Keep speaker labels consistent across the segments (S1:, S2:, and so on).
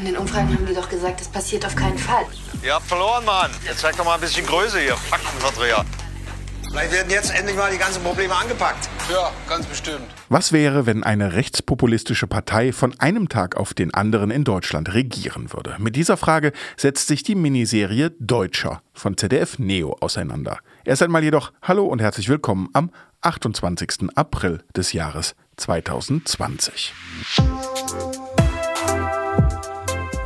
S1: In den Umfragen haben die doch gesagt, das passiert auf keinen Fall.
S2: Ihr habt verloren, Mann. Jetzt zeigt doch mal ein bisschen Größe hier, Faktenverdreher.
S3: Vielleicht werden jetzt endlich mal die ganzen Probleme angepackt.
S4: Ja, ganz bestimmt.
S5: Was wäre, wenn eine rechtspopulistische Partei von einem Tag auf den anderen in Deutschland regieren würde? Mit dieser Frage setzt sich die Miniserie Deutscher von ZDF Neo auseinander. Erst einmal jedoch Hallo und herzlich willkommen am 28. April des Jahres 2020.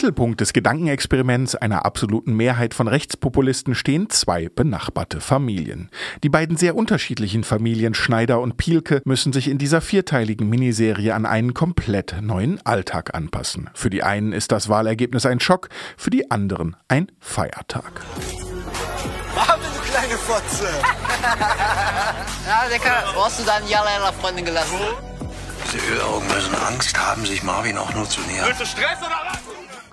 S5: Mittelpunkt des Gedankenexperiments einer absoluten Mehrheit von Rechtspopulisten stehen zwei benachbarte Familien. Die beiden sehr unterschiedlichen Familien Schneider und Pielke müssen sich in dieser vierteiligen Miniserie an einen komplett neuen Alltag anpassen. Für die einen ist das Wahlergebnis ein Schock, für die anderen ein Feiertag.
S3: Abend, du kleine Fotze.
S6: Ja, Decker, wo hast du deinen Jalla Freundin gelassen?
S3: Diese Ölaugen müssen Angst haben, sich Marvin auch nur zu nähern.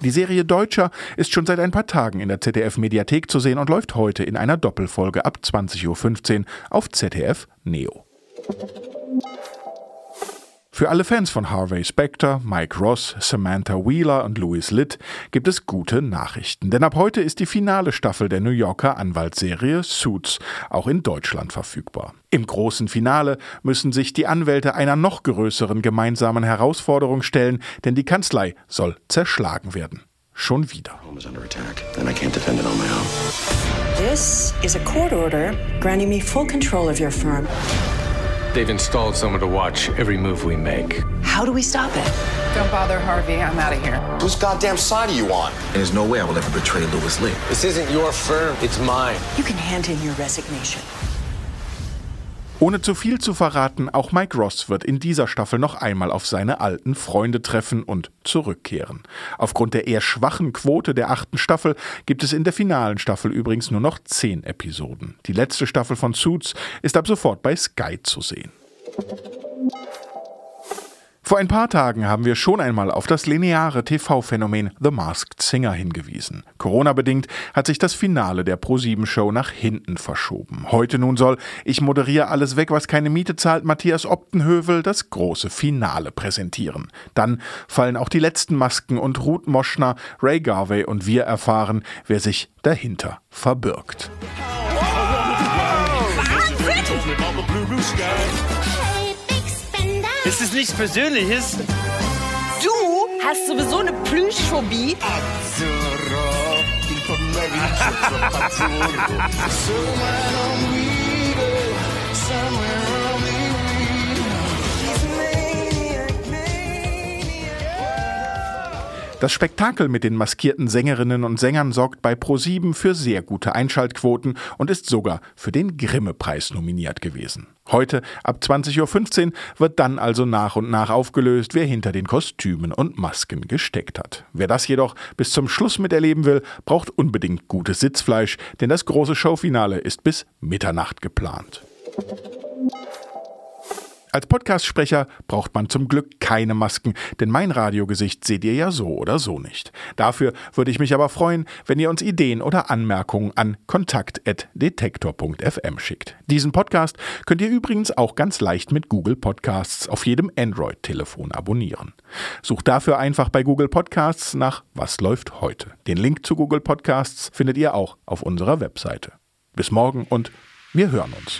S5: Die Serie Deutscher ist schon seit ein paar Tagen in der ZDF-Mediathek zu sehen und läuft heute in einer Doppelfolge ab 20.15 Uhr auf ZDF Neo. Für alle Fans von Harvey Specter, Mike Ross, Samantha Wheeler und Louis Litt gibt es gute Nachrichten. Denn ab heute ist die finale Staffel der New Yorker Anwaltsserie Suits auch in Deutschland verfügbar. Im großen Finale müssen sich die Anwälte einer noch größeren gemeinsamen Herausforderung stellen, denn die Kanzlei soll zerschlagen werden. Schon wieder.
S7: home is under attack, and I can't defend it on my own.
S8: This is a court order granting me full control of your firm.
S9: They've installed someone to watch every move we make.
S8: How do we stop it?
S6: Don't bother Harvey, I'm out of here.
S3: Whose goddamn side are you on?
S7: And there's no way I will ever betray Louis Lee.
S9: This isn't your firm, it's mine.
S8: You can hand in your resignation.
S5: Ohne zu viel zu verraten, auch Mike Ross wird in dieser Staffel noch einmal auf seine alten Freunde treffen und zurückkehren. Aufgrund der eher schwachen Quote der achten Staffel gibt es in der finalen Staffel übrigens nur noch zehn Episoden. Die letzte Staffel von Suits ist ab sofort bei Sky zu sehen. Vor ein paar Tagen haben wir schon einmal auf das lineare TV-Phänomen The Masked Singer hingewiesen. Corona-bedingt hat sich das Finale der Pro-7-Show nach hinten verschoben. Heute nun soll Ich moderiere alles weg, was keine Miete zahlt, Matthias Optenhövel das große Finale präsentieren. Dann fallen auch die letzten Masken und Ruth Moschner, Ray Garvey und wir erfahren, wer sich dahinter verbirgt.
S10: Es ist nichts Persönliches.
S6: Du hast sowieso eine Plüschphobie.
S5: Das Spektakel mit den maskierten Sängerinnen und Sängern sorgt bei Pro7 für sehr gute Einschaltquoten und ist sogar für den Grimme-Preis nominiert gewesen. Heute ab 20.15 Uhr wird dann also nach und nach aufgelöst, wer hinter den Kostümen und Masken gesteckt hat. Wer das jedoch bis zum Schluss miterleben will, braucht unbedingt gutes Sitzfleisch, denn das große Showfinale ist bis Mitternacht geplant. Als Podcast-Sprecher braucht man zum Glück keine Masken, denn mein Radiogesicht seht ihr ja so oder so nicht. Dafür würde ich mich aber freuen, wenn ihr uns Ideen oder Anmerkungen an kontakt.detektor.fm schickt. Diesen Podcast könnt ihr übrigens auch ganz leicht mit Google Podcasts auf jedem Android-Telefon abonnieren. Sucht dafür einfach bei Google Podcasts nach Was läuft heute. Den Link zu Google Podcasts findet ihr auch auf unserer Webseite. Bis morgen und wir hören uns.